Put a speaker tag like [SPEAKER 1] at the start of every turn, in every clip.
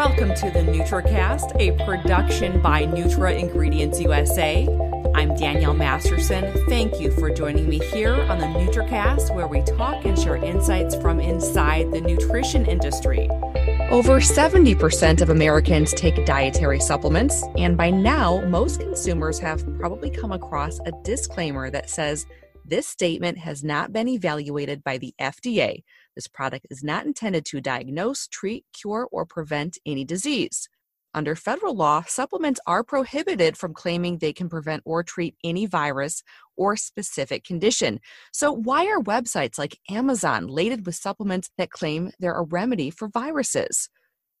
[SPEAKER 1] Welcome to the NutraCast, a production by Nutra Ingredients USA. I'm Danielle Masterson. Thank you for joining me here on the NutraCast, where we talk and share insights from inside the nutrition industry. Over 70% of Americans take dietary supplements, and by now, most consumers have probably come across a disclaimer that says this statement has not been evaluated by the FDA. This product is not intended to diagnose, treat, cure, or prevent any disease. Under federal law, supplements are prohibited from claiming they can prevent or treat any virus or specific condition. So, why are websites like Amazon laden with supplements that claim they're a remedy for viruses?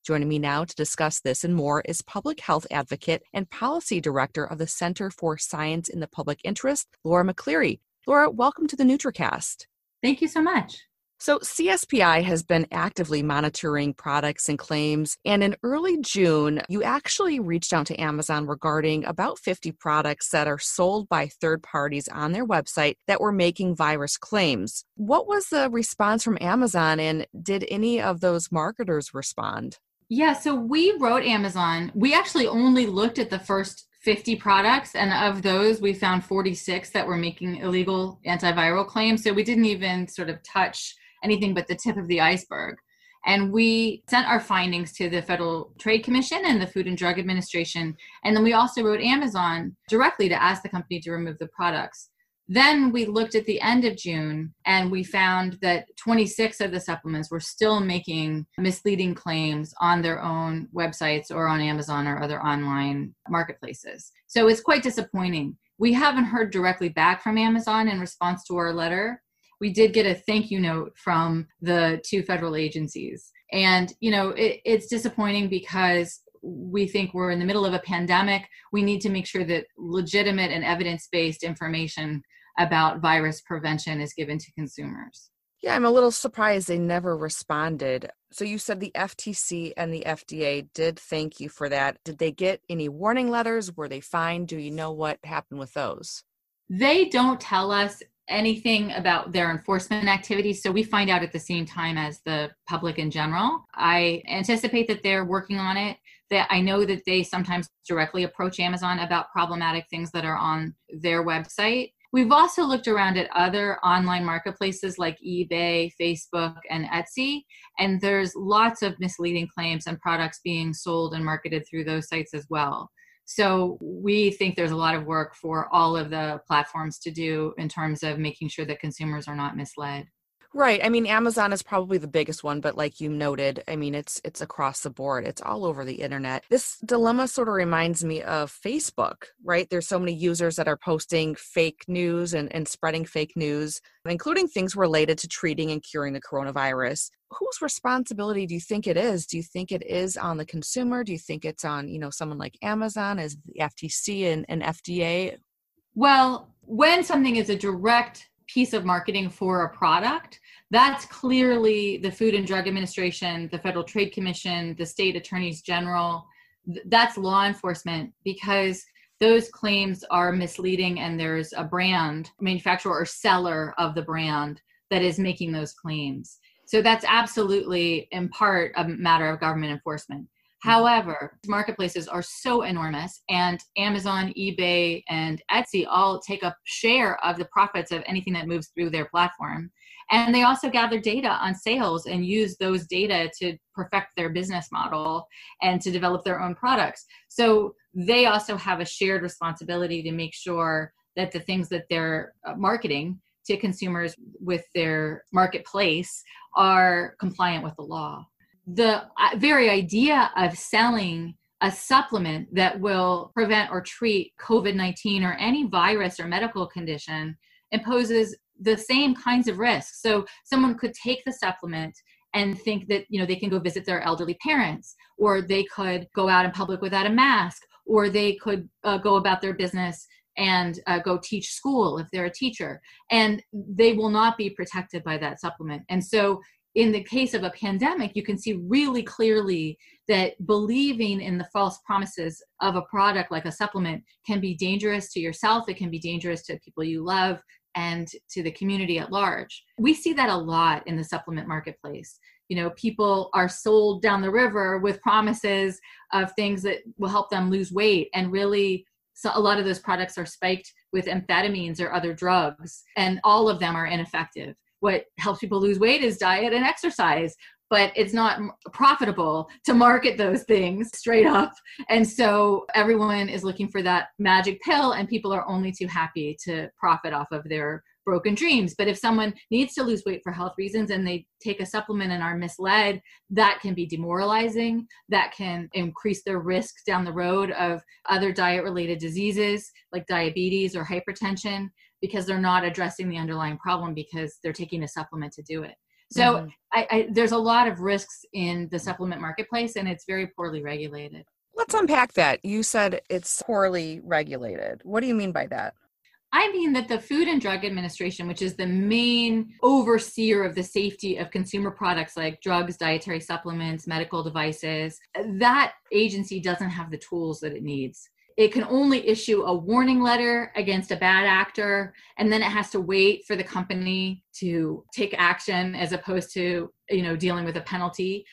[SPEAKER 1] Joining me now to discuss this and more is public health advocate and policy director of the Center for Science in the Public Interest, Laura MacCleery. Laura, welcome to the NutraCast.
[SPEAKER 2] Thank you so much.
[SPEAKER 1] So, CSPI has been actively monitoring products and claims. And in early June, you actually reached out to Amazon regarding about 50 products that are sold by third parties on their website that were making virus claims. What was the response from Amazon, and did any of those marketers respond?
[SPEAKER 2] Yeah, so we wrote Amazon. We actually only looked at the first 50 products, and of those, we found 46 that were making illegal antiviral claims. So we didn't even sort of touch anything but the tip of the iceberg. And we sent our findings to the Federal Trade Commission and the Food and Drug Administration. And then we also wrote Amazon directly to ask the company to remove the products. Then we looked at the end of June and we found that 26 of the supplements were still making misleading claims on their own websites or on Amazon or other online marketplaces. So it's quite disappointing. We haven't heard directly back from Amazon in response to our letter, we did get a thank you note from the two federal agencies. And, you know, it, it's disappointing because we think we're in the middle of a pandemic. We need to make sure that legitimate and evidence based information about virus prevention is given to consumers.
[SPEAKER 1] Yeah, I'm a little surprised they never responded. So you said the FTC and the FDA did thank you for that. Did they get any warning letters? Were they fined? Do you know what happened with those?
[SPEAKER 2] They don't tell us anything about their enforcement activities. So we find out at the same time as the public in general. I anticipate that they're working on it. That I know that they sometimes directly approach Amazon about problematic things that are on their website. We've also looked around at other online marketplaces like eBay, Facebook, and Etsy, and there's lots of misleading claims and products being sold and marketed through those sites as well. So we think there's a lot of work for all of the platforms to do in terms of making sure that consumers are not misled.
[SPEAKER 1] Right. I mean, Amazon is probably the biggest one, but like you noted, I mean, it's it's across the board. It's all over the internet. This dilemma sort of reminds me of Facebook, right? There's so many users that are posting fake news and, and spreading fake news, including things related to treating and curing the coronavirus. Whose responsibility do you think it is? Do you think it is on the consumer? Do you think it's on, you know, someone like Amazon, as the FTC and, and FDA?
[SPEAKER 2] Well, when something is a direct piece of marketing for a product, that's clearly the Food and Drug Administration, the Federal Trade Commission, the state attorneys general. That's law enforcement because those claims are misleading and there's a brand, manufacturer or seller of the brand that is making those claims. So that's absolutely in part a matter of government enforcement. However, marketplaces are so enormous, and Amazon, eBay, and Etsy all take a share of the profits of anything that moves through their platform. And they also gather data on sales and use those data to perfect their business model and to develop their own products. So they also have a shared responsibility to make sure that the things that they're uh, marketing to consumers with their marketplace are compliant with the law the uh, very idea of selling a supplement that will prevent or treat COVID 19 or any virus or medical condition imposes the same kinds of risks. So, someone could take the supplement and think that you know they can go visit their elderly parents or they could go out in public without a mask or they could uh, go about their business and uh, go teach school if they're a teacher and they will not be protected by that supplement and so in the case of a pandemic, you can see really clearly that believing in the false promises of a product like a supplement can be dangerous to yourself, it can be dangerous to people you love, and to the community at large. We see that a lot in the supplement marketplace. you know people are sold down the river with promises of things that will help them lose weight and really so a lot of those products are spiked with amphetamines or other drugs and all of them are ineffective what helps people lose weight is diet and exercise but it's not profitable to market those things straight up. And so everyone is looking for that magic pill, and people are only too happy to profit off of their broken dreams. But if someone needs to lose weight for health reasons and they take a supplement and are misled, that can be demoralizing. That can increase their risk down the road of other diet related diseases like diabetes or hypertension because they're not addressing the underlying problem because they're taking a supplement to do it. So mm-hmm. I, I, there's a lot of risks in the supplement marketplace, and it's very poorly regulated.
[SPEAKER 1] Let's unpack that. You said it's poorly regulated. What do you mean by that?
[SPEAKER 2] I mean that the Food and Drug Administration, which is the main overseer of the safety of consumer products like drugs, dietary supplements, medical devices, that agency doesn't have the tools that it needs it can only issue a warning letter against a bad actor and then it has to wait for the company to take action as opposed to you know dealing with a penalty.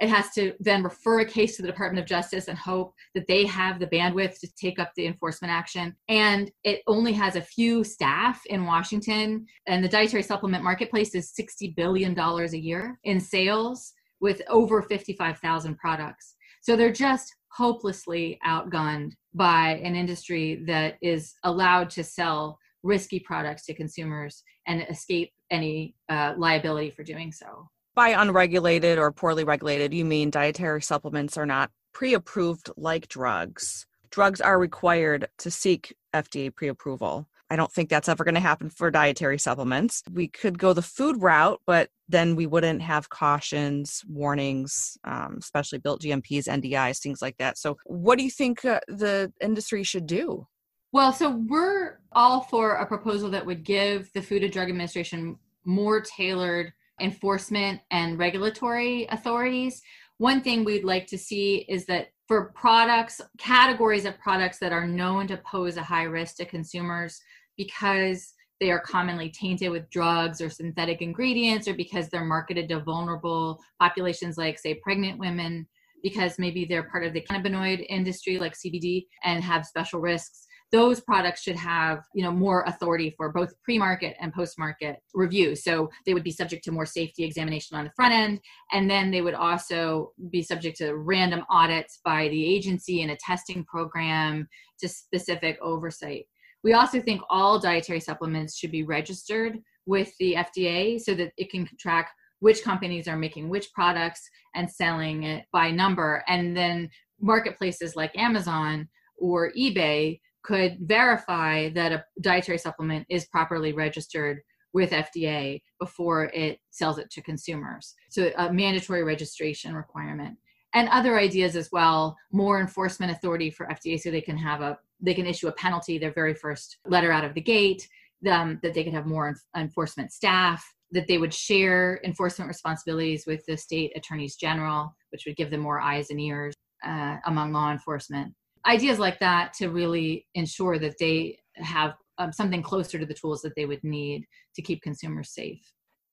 [SPEAKER 2] It has to then refer a case to the department of justice and hope that they have the bandwidth to take up the enforcement action. And it only has a few staff in washington and the dietary supplement marketplace is 60 billion dollars a year in sales with over 55,000 products. So they're just hopelessly outgunned by an industry that is allowed to sell risky products to consumers and escape any uh, liability for doing so.
[SPEAKER 1] By unregulated or poorly regulated, you mean dietary supplements are not pre approved like drugs. Drugs are required to seek FDA pre approval. I don't think that's ever going to happen for dietary supplements. We could go the food route, but then we wouldn't have cautions, warnings, um, especially built GMPs, NDIs, things like that. So, what do you think uh, the industry should do?
[SPEAKER 2] Well, so we're all for a proposal that would give the Food and Drug Administration more tailored enforcement and regulatory authorities. One thing we'd like to see is that for products, categories of products that are known to pose a high risk to consumers, because they are commonly tainted with drugs or synthetic ingredients or because they're marketed to vulnerable populations like say pregnant women because maybe they're part of the cannabinoid industry like CBD and have special risks those products should have you know more authority for both pre-market and post-market review so they would be subject to more safety examination on the front end and then they would also be subject to random audits by the agency and a testing program to specific oversight we also think all dietary supplements should be registered with the FDA so that it can track which companies are making which products and selling it by number. And then marketplaces like Amazon or eBay could verify that a dietary supplement is properly registered with FDA before it sells it to consumers. So, a mandatory registration requirement and other ideas as well more enforcement authority for fda so they can have a they can issue a penalty their very first letter out of the gate um, that they could have more enforcement staff that they would share enforcement responsibilities with the state attorneys general which would give them more eyes and ears uh, among law enforcement. Ideas like that to really ensure that they have um, something closer to the tools that they would need to keep consumers safe.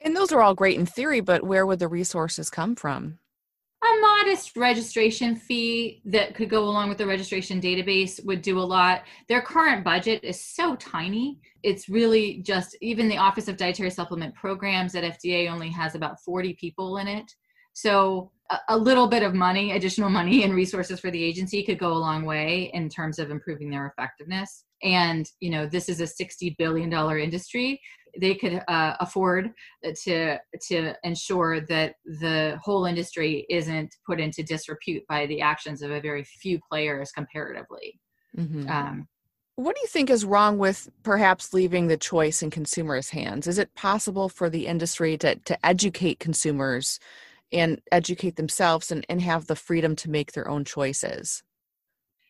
[SPEAKER 1] And those are all great in theory but where would the resources come from
[SPEAKER 2] a modest registration fee that could go along with the registration database would do a lot. Their current budget is so tiny. It's really just even the Office of Dietary Supplement Programs at FDA only has about 40 people in it. So a, little bit of money, additional money and resources for the agency could go a long way in terms of improving their effectiveness. And, you know, this is a $60 billion industry they could uh, afford to to ensure that the whole industry isn't put into disrepute by the actions of a very few players comparatively. Mm-hmm. Um,
[SPEAKER 1] what do you think is wrong with perhaps leaving the choice in consumers' hands? Is it possible for the industry to, to educate consumers and educate themselves and, and have the freedom to make their own choices?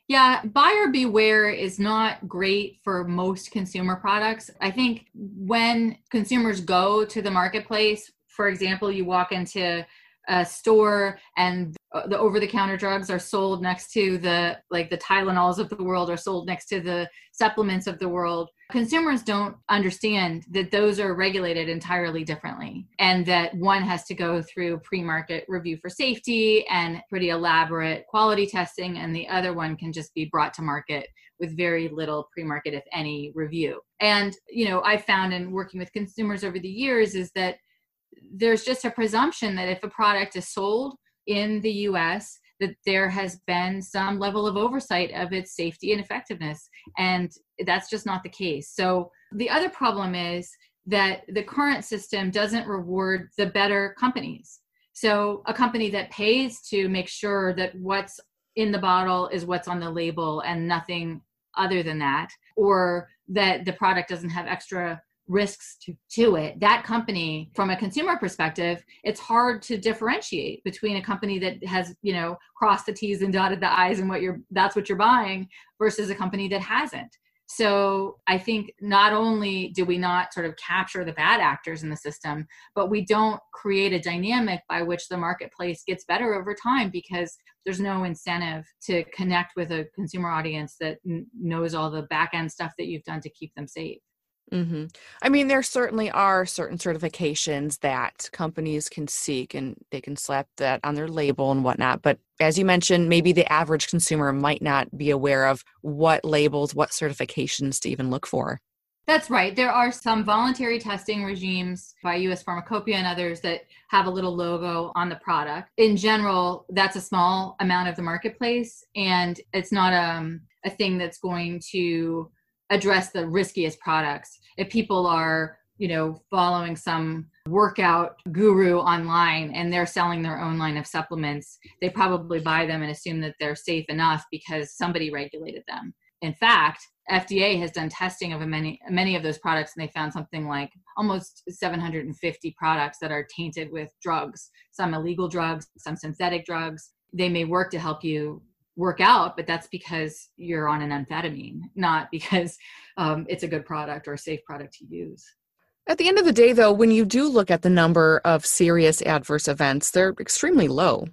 [SPEAKER 2] Yeah, buyer beware is not great for most consumer products. I think when consumers go to the marketplace, for example, you walk into a store and the over the counter drugs are sold next to the like the Tylenols of the world are sold next to the supplements of the world consumers don't understand that those are regulated entirely differently and that one has to go through pre-market review for safety and pretty elaborate quality testing and the other one can just be brought to market with very little pre-market if any review. And you know i found in working with consumers over the years is that there's just a presumption that if a product is sold in the US, that there has been some level of oversight of its safety and effectiveness. And that's just not the case. So the other problem is that the current system doesn't reward the better companies. So a company that pays to make sure that what's in the bottle is what's on the label and nothing other than that, or that the product doesn't have extra risks to, to it. That company from a consumer perspective it's hard to differentiate between a company that has you know crossed the t's and dotted the i's and what you're that's what you're buying versus a company that hasn't. So i think not only do we not sort of capture the bad actors in the system but we don't create a dynamic by which the marketplace gets better over time because there's no incentive to connect with a consumer audience that knows all the back end stuff that you've done to keep them safe
[SPEAKER 1] Mm-hmm. I mean, there certainly are certain certifications that companies can seek and they can slap that on their label and whatnot. But as you mentioned, maybe the average consumer might not be aware of what labels, what certifications to even look for.
[SPEAKER 2] That's right. There are some voluntary testing regimes by US Pharmacopeia and others that have a little logo on the product. In general, that's a small amount of the marketplace, and it's not um, a thing that's going to address the riskiest products. If people are, you know, following some workout guru online and they're selling their own line of supplements, they probably buy them and assume that they're safe enough because somebody regulated them. In fact, FDA has done testing of many many of those products and they found something like almost 750 products that are tainted with drugs, some illegal drugs, some synthetic drugs. They may work to help you work out, but that's because you're on an amphetamine, not because um, it's a good product or a safe product to use.
[SPEAKER 1] At the end of the day, though, when you do look at the number of serious adverse events, they're extremely low.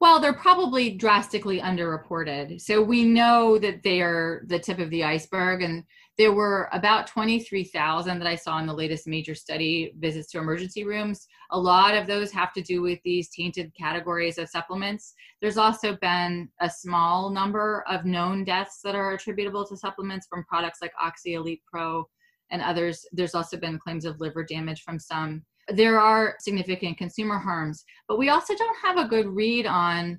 [SPEAKER 2] Well, they're probably drastically underreported. So we know that they are the tip of the iceberg, and there were about 23,000 that I saw in the latest major study visits to emergency rooms. A lot of those have to do with these tainted categories of supplements. There's also been a small number of known deaths that are attributable to supplements from products like OxyElite Pro and others. There's also been claims of liver damage from some. There are significant consumer harms, but we also don't have a good read on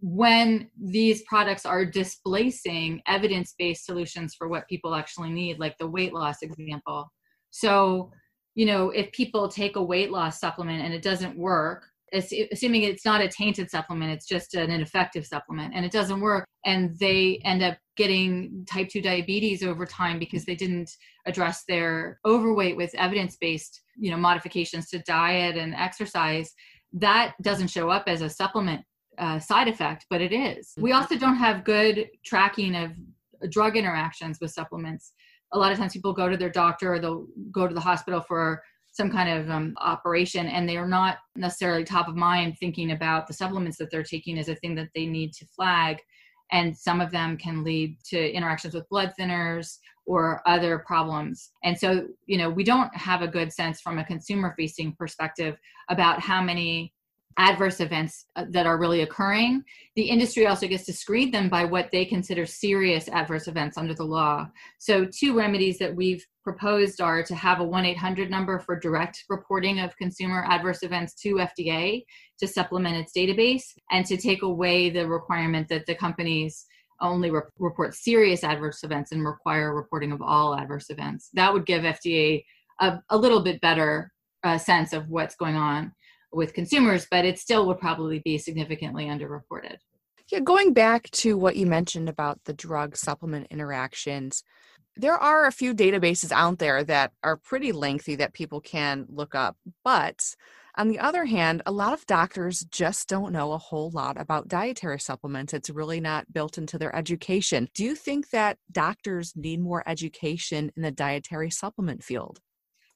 [SPEAKER 2] when these products are displacing evidence based solutions for what people actually need, like the weight loss example. So, you know, if people take a weight loss supplement and it doesn't work, assuming it's not a tainted supplement, it's just an ineffective supplement and it doesn't work, and they end up getting type 2 diabetes over time because they didn't address their overweight with evidence based, you know, modifications to diet and exercise, that doesn't show up as a supplement uh, side effect, but it is. We also don't have good tracking of drug interactions with supplements. A lot of times people go to their doctor or they'll go to the hospital for some kind of um, operation and they are not necessarily top of mind thinking about the supplements that they're taking as a thing that they need to flag. And some of them can lead to interactions with blood thinners or other problems. And so, you know, we don't have a good sense from a consumer facing perspective about how many adverse events uh, that are really occurring. The industry also gets to screen them by what they consider serious adverse events under the law. So, two remedies that we've proposed are to have a 1 800 number for direct reporting of consumer adverse events to FDA to supplement its database, and to take away the requirement that the companies only re- report serious adverse events and require reporting of all adverse events. That would give FDA a, a little bit better uh, sense of what's going on with consumers, but it still would probably be significantly underreported.
[SPEAKER 1] Yeah, going back to what you mentioned about the drug supplement interactions, there are a few databases out there that are pretty lengthy that people can look up. But on the other hand, a lot of doctors just don't know a whole lot about dietary supplements. It's really not built into their education. Do you think that doctors need more education in the dietary supplement field?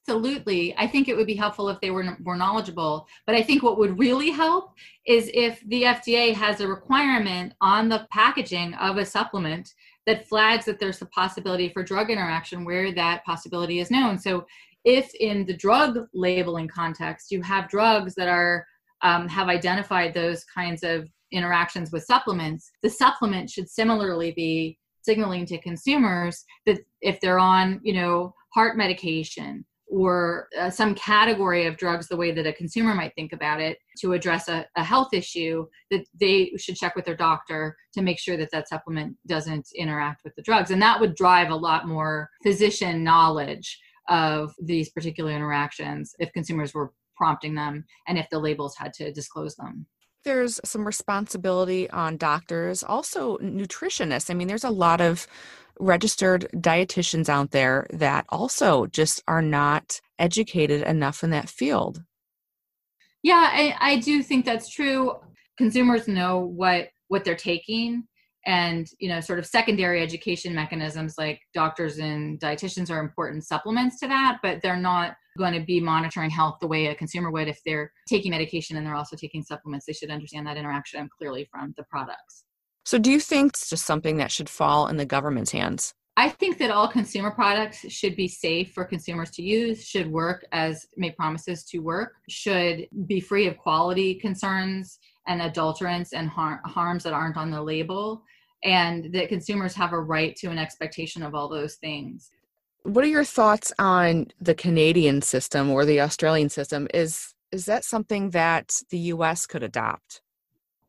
[SPEAKER 2] Absolutely. I think it would be helpful if they were more knowledgeable. But I think what would really help is if the FDA has a requirement on the packaging of a supplement that flags that there's a possibility for drug interaction where that possibility is known. So if in the drug labeling context you have drugs that are um, have identified those kinds of interactions with supplements, the supplement should similarly be signaling to consumers that if they're on, you know, heart medication or uh, some category of drugs the way that a consumer might think about it to address a, a, health issue that they should check with their doctor to make sure that that supplement doesn't interact with the drugs. And that would drive a lot more physician knowledge of these particular interactions if consumers were prompting them and if the labels had to disclose them.
[SPEAKER 1] There's some responsibility on doctors also nutritionists. I mean there's a lot of registered dietitians out there that also just are not educated enough in that field.
[SPEAKER 2] Yeah, I, I do think that's true. Consumers know what what they're taking and you know sort of secondary education mechanisms like doctors and dietitians are important supplements to that but they're not going to be monitoring health the way a consumer would if they're taking medication and they're also taking supplements they should understand that interaction clearly from the products
[SPEAKER 1] so, do you think it's just something that should fall in the government's hands?
[SPEAKER 2] I think that all consumer products should be safe for consumers to use, should work as make promises to work, should be free of quality concerns and adulterants and har- harms that aren't on the label, and that consumers have a right to an expectation of all those things.
[SPEAKER 1] What are your thoughts on the Canadian system or the Australian system? Is is that something that the US could adopt?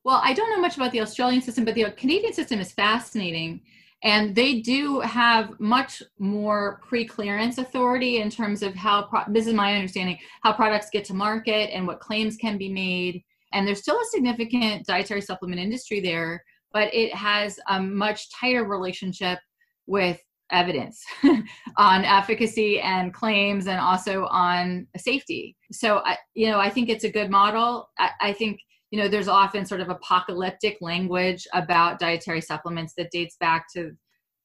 [SPEAKER 2] Well, I don't know much about the Australian system, but the Canadian system is fascinating. And they do have much more pre clearance authority in terms of how, pro- this is my understanding, how products get to market and what claims can be made. And there's still a significant dietary supplement industry there, but it has a much tighter relationship with evidence on efficacy and claims and also on safety. So, I, you know, I think it's a good model. I, I think you know there's often sort of apocalyptic language about dietary supplements that dates back to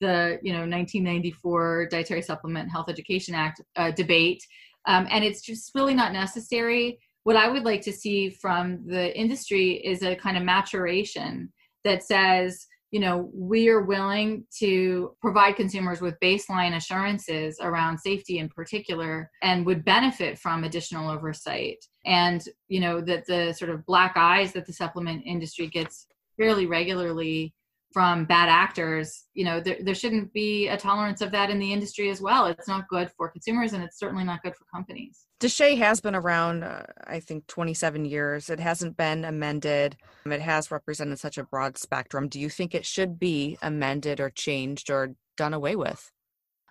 [SPEAKER 2] the you know 1994 dietary supplement health education act uh, debate. Um, and it's just really not necessary. What i would like to see from the industry is a kind of maturation that says you know we are willing to provide consumers with baseline assurances around safety in particular and would benefit from additional oversight. And you know that the sort of black eyes that the supplement industry gets fairly regularly from bad actors you know there, there shouldn't be a tolerance of that in the industry as well. It's not good for consumers and it's certainly not good for companies
[SPEAKER 1] DSHEA has been around uh, i think 27 years it hasn't been amended it has represented such a broad spectrum do you think it should be amended or changed or done away with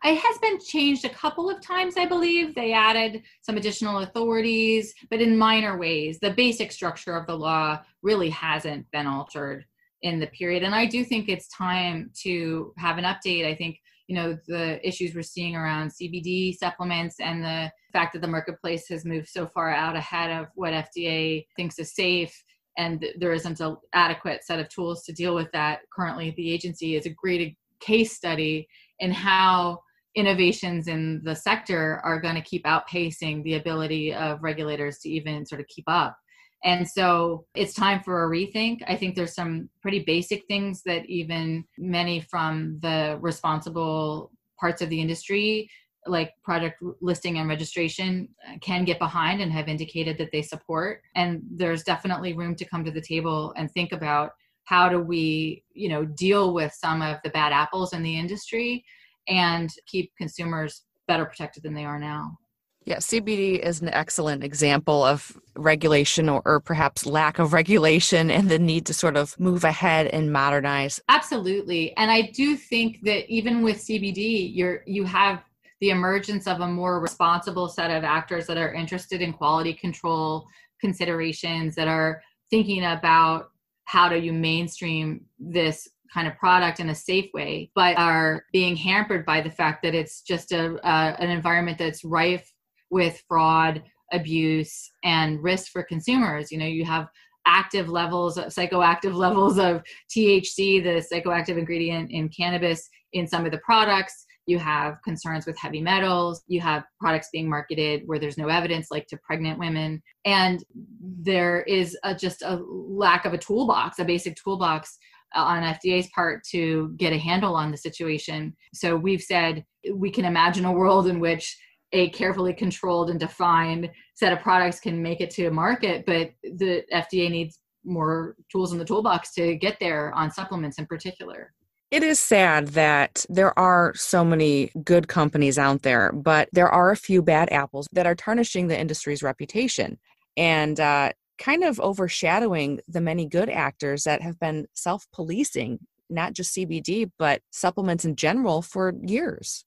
[SPEAKER 2] it has been changed a couple of times, I believe. They added some additional authorities, but in minor ways. The basic structure of the law really hasn't been altered in the period. And I do think it's time to have an update. I think, you know, the issues we're seeing around CBD supplements and the fact that the marketplace has moved so far out ahead of what FDA thinks is safe and there isn't an adequate set of tools to deal with that currently the agency is a great case study in how innovations in the sector are going to keep outpacing the ability of regulators to even sort of keep up and so it's time for a rethink. I think there's some pretty basic things that even many from the responsible parts of the industry, like product listing and registration, can get behind and have indicated that they support. And there's definitely room to come to the table and think about how do we, you know, deal with some of the bad apples in the industry and keep consumers better protected than they are now.
[SPEAKER 1] Yeah, CBD is an excellent example of regulation or, or, perhaps lack of regulation and the need to sort of move ahead and modernize.
[SPEAKER 2] Absolutely. And I do think that even with CBD, you're you have the emergence of a more responsible set of actors that are interested in quality control considerations that are thinking about how do you mainstream this kind of product in a safe way but are being hampered by the fact that it's just a an environment that's rife with fraud, abuse, and risk for consumers. You know, you have active levels, of psychoactive levels of THC, the psychoactive ingredient in cannabis, in some of the products. You have concerns with heavy metals. You have products being marketed where there's no evidence, like to pregnant women. And there is a, just a lack of a toolbox, a basic toolbox uh, on FDA's part to get a handle on the situation. So we've said we can imagine a world in which a carefully controlled and defined set of products can make it to market, but the FDA needs more tools in the toolbox to get there on supplements in particular.
[SPEAKER 1] It is sad that there are so many good companies out there, but there are a few bad apples that are tarnishing the industry's reputation and uh, kind of overshadowing the many good actors that have been self policing, not just CBD, but supplements in general for years.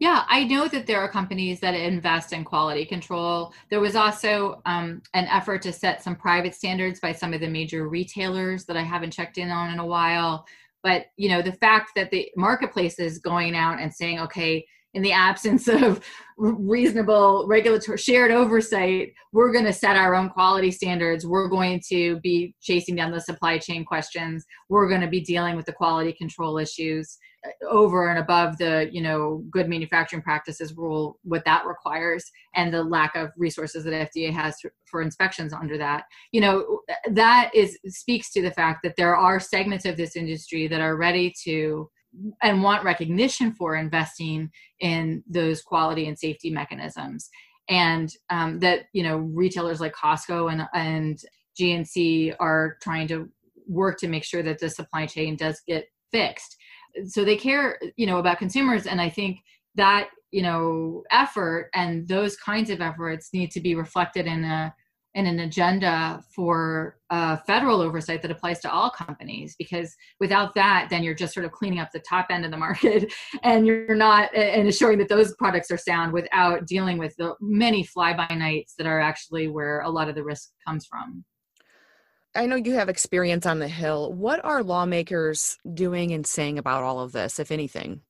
[SPEAKER 2] Yeah, I know that there are companies that invest in quality control. There was also um, an effort to set some private standards by some of the major retailers that I haven't checked in on in a while. But you know, the fact that the marketplace is going out and saying, okay, in the absence of reasonable regulatory shared oversight, we're going to set our own quality standards. We're going to be chasing down the supply chain questions. We're going to be dealing with the quality control issues over and above the, you know, good manufacturing practices rule, what that requires, and the lack of resources that FDA has for inspections under that. You know, that is speaks to the fact that there are segments of this industry that are ready to and want recognition for investing in those quality and safety mechanisms and um, that you know retailers like costco and and gnc are trying to work to make sure that the supply chain does get fixed so they care you know about consumers and i think that you know effort and those kinds of efforts need to be reflected in a in an agenda for uh, federal oversight that applies to all companies because without that then you're just sort of cleaning up the top end of the market and you're not and assuring that those products are sound without dealing with the many fly-by-nights that are actually where a lot of the risk comes from
[SPEAKER 1] I know you have experience on the Hill. What are lawmakers doing and saying about all of this, if anything?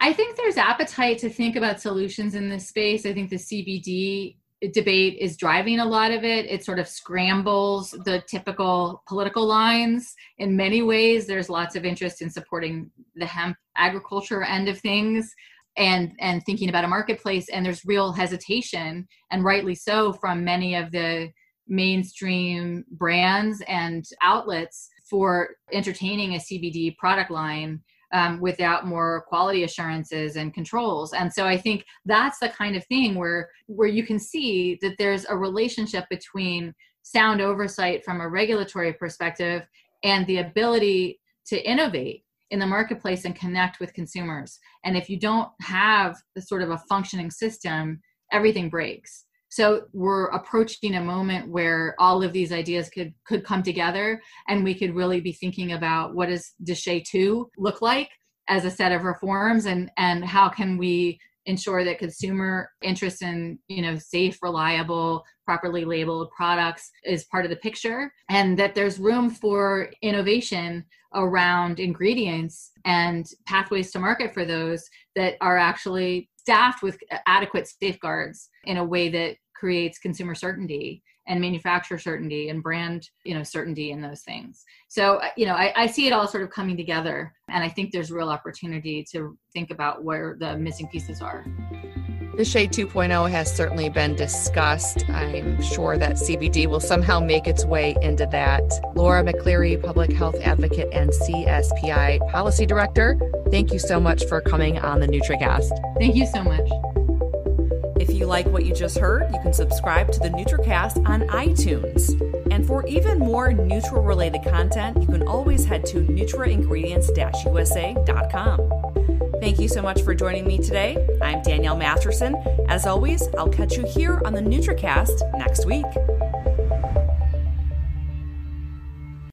[SPEAKER 2] I think there's appetite to think about solutions in this space. I think the CBD debate is driving a lot of it. It sort of scrambles the typical political lines in many ways. There's lots of interest in supporting the hemp agriculture end of things and and thinking about a marketplace and there's real hesitation and rightly so from many of the mainstream brands and outlets for entertaining a CBD product line um, without more quality assurances and controls. And so i think that's the kind of thing where where you can see that there's a relationship between sound oversight from a regulatory perspective and the ability to innovate in the marketplace and connect with consumers. And if you don't have the sort of a functioning system everything breaks so we're approaching a moment where all of these ideas could could come together and we could really be thinking about what does DSHEA 2 look like as a set of reforms and and how can we ensure that consumer interest in you know safe reliable properly labeled products is part of the picture and that there's room for innovation around ingredients and pathways to market for those that are actually staffed with adequate safeguards in a way that creates consumer certainty and manufacturer certainty and brand you know certainty in those things. So uh, you know I, I, see it all sort of coming together and i think there's real opportunity to think about where the missing pieces are
[SPEAKER 1] DSHEA 2.0 has certainly been discussed. I'm sure that CBD will somehow make its way into that. Laura MacCleery, Public Health Advocate and CSPI Policy Director, thank you so much for coming on the NutraCast.
[SPEAKER 2] Thank you so much.
[SPEAKER 1] If you like what you just heard, you can subscribe to the NutraCast on iTunes. And for even more Nutra related content, you can always head to nutraingredients-usa.com. Thank you so much for joining me today. I'm Danielle Masterson. As always, I'll catch you here on the NutraCast next week.